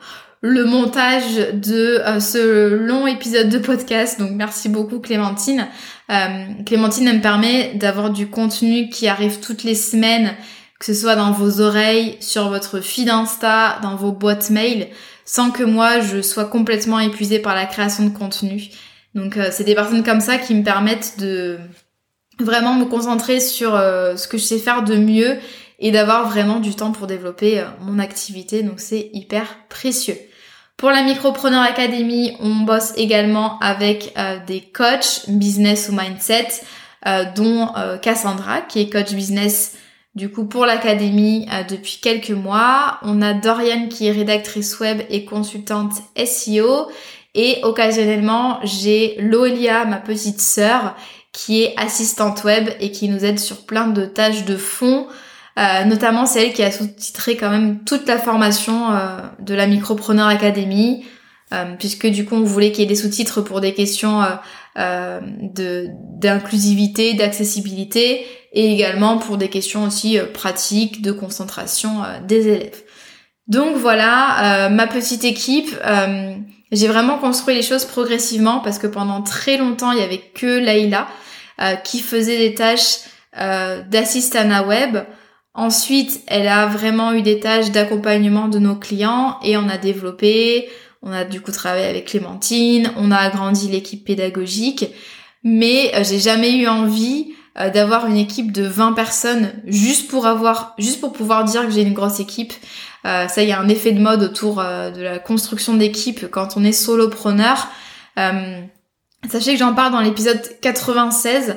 le montage de euh, ce long épisode de podcast. Donc merci beaucoup Clémentine. Euh, Clémentine elle me permet d'avoir du contenu qui arrive toutes les semaines, que ce soit dans vos oreilles, sur votre feed Insta, dans vos boîtes mail, sans que moi je sois complètement épuisée par la création de contenu. Donc euh, c'est des personnes comme ça qui me permettent de vraiment me concentrer sur ce que je sais faire de mieux et d'avoir vraiment du temps pour développer mon activité. Donc c'est hyper précieux. Pour la Micropreneur Academy, on bosse également avec euh, des coachs business ou mindset, euh, dont euh, Cassandra, qui est coach business du coup pour l'académie depuis quelques mois. On a Dorian qui est rédactrice web et consultante SEO. Et occasionnellement, j'ai Loelia, ma petite sœur, qui est assistante web et qui nous aide sur plein de tâches de fond, euh, notamment c'est elle qui a sous-titré quand même toute la formation euh, de la Micropreneur Academy, euh, puisque du coup on voulait qu'il y ait des sous-titres pour des questions de d'inclusivité, d'accessibilité, et également pour des questions aussi pratiques de concentration des élèves. Donc voilà, ma petite équipe. j'ai vraiment construit les choses progressivement parce que pendant très longtemps il y avait que Laïla qui faisait des tâches d'assistana web. Ensuite, elle a vraiment eu des tâches d'accompagnement de nos clients et on a développé, on a du coup travaillé avec Clémentine, on a agrandi l'équipe pédagogique, mais euh, j'ai jamais eu envie euh, d'avoir une équipe de 20 personnes juste pour avoir, juste pour pouvoir dire que j'ai une grosse équipe. Euh, ça, il y a un effet de mode autour de la construction d'équipe quand on est solopreneur. sachez que j'en parle dans l'épisode 96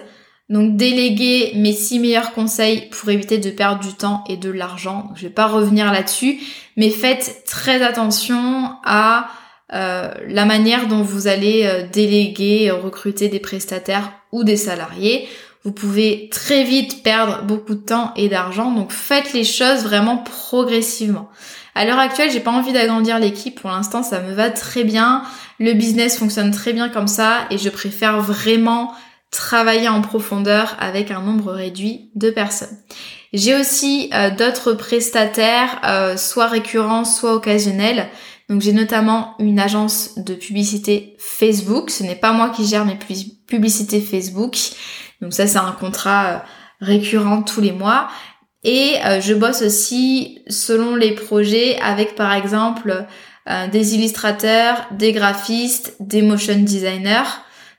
donc déléguer mes six meilleurs conseils pour éviter de perdre du temps et de l'argent. Je vais pas revenir là-dessus, mais faites très attention à euh, la manière dont vous allez euh, déléguer, recruter des prestataires ou des salariés. Vous pouvez très vite perdre beaucoup de temps et d'argent, donc faites les choses vraiment progressivement. À l'heure actuelle, j'ai pas envie d'agrandir l'équipe. Pour l'instant, ça me va très bien. Le business fonctionne très bien comme ça et je préfère vraiment travailler en profondeur avec un nombre réduit de personnes. J'ai aussi euh, d'autres prestataires, euh, soit récurrents, soit occasionnels. Donc j'ai notamment une agence de publicité Facebook. Ce n'est pas moi qui gère mes publicités Facebook. Donc ça c'est un contrat euh, récurrent tous les mois. Et je bosse aussi selon les projets avec par exemple des illustrateurs, des graphistes, des motion designers.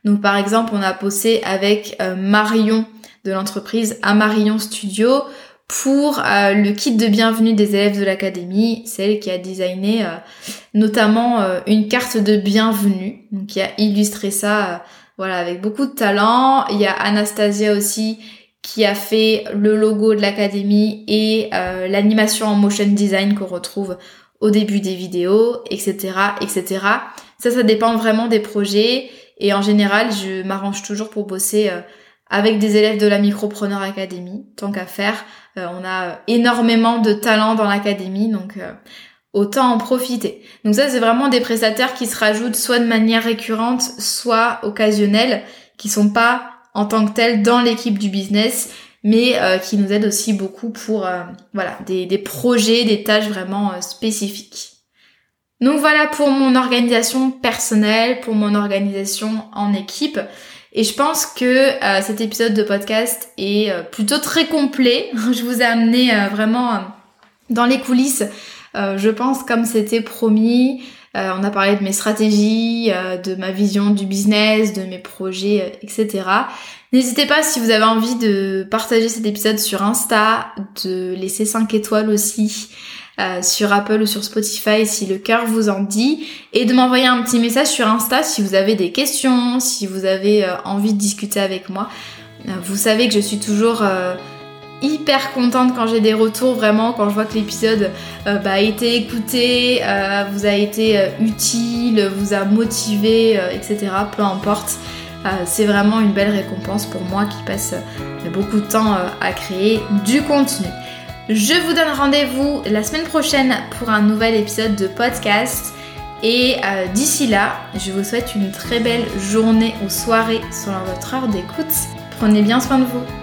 Donc par exemple, on a bossé avec euh, Marion de l'entreprise Amarion Studio pour euh, le kit de bienvenue des élèves de l'académie, celle qui a designé euh, notamment une carte de bienvenue, donc qui a illustré ça voilà avec beaucoup de talent. Il y a Anastasia aussi qui a fait le logo de l'académie et l'animation en motion design qu'on retrouve au début des vidéos, etc., etc. Ça, ça dépend vraiment des projets. Et en général, je m'arrange toujours pour bosser euh, avec des élèves de la Micropreneur Academy, tant qu'à faire. Euh, on a énormément de talents dans l'académie, donc euh, autant en profiter. Donc ça, c'est vraiment des prestataires qui se rajoutent soit de manière récurrente, soit occasionnelle, qui sont pas en tant que tels dans l'équipe du business, mais qui nous aide aussi beaucoup pour voilà des, projets, des tâches vraiment spécifiques. Donc voilà pour mon organisation personnelle, pour mon organisation en équipe. Et je pense que euh, cet épisode de podcast est euh, plutôt très complet. je vous ai amené euh, vraiment dans les coulisses, je pense comme c'était promis. on a parlé de mes stratégies, de ma vision du business, de mes projets, etc. N'hésitez pas si vous avez envie de partager cet épisode sur Insta, de laisser 5 étoiles aussi. Euh, sur Apple ou sur Spotify si le cœur vous en dit et de m'envoyer un petit message sur Insta si vous avez des questions, si vous avez euh, envie de discuter avec moi. Euh, vous savez que je suis toujours hyper contente quand j'ai des retours, vraiment, quand je vois que l'épisode bah, a été écouté, vous a été utile, vous a motivé, etc. Peu importe. c'est vraiment une belle récompense pour moi qui passe beaucoup de temps à créer du contenu. Je vous donne rendez-vous la semaine prochaine pour un nouvel épisode de podcast. Et euh, d'ici là, je vous souhaite une très belle journée ou soirée selon votre heure d'écoute. Prenez bien soin de vous.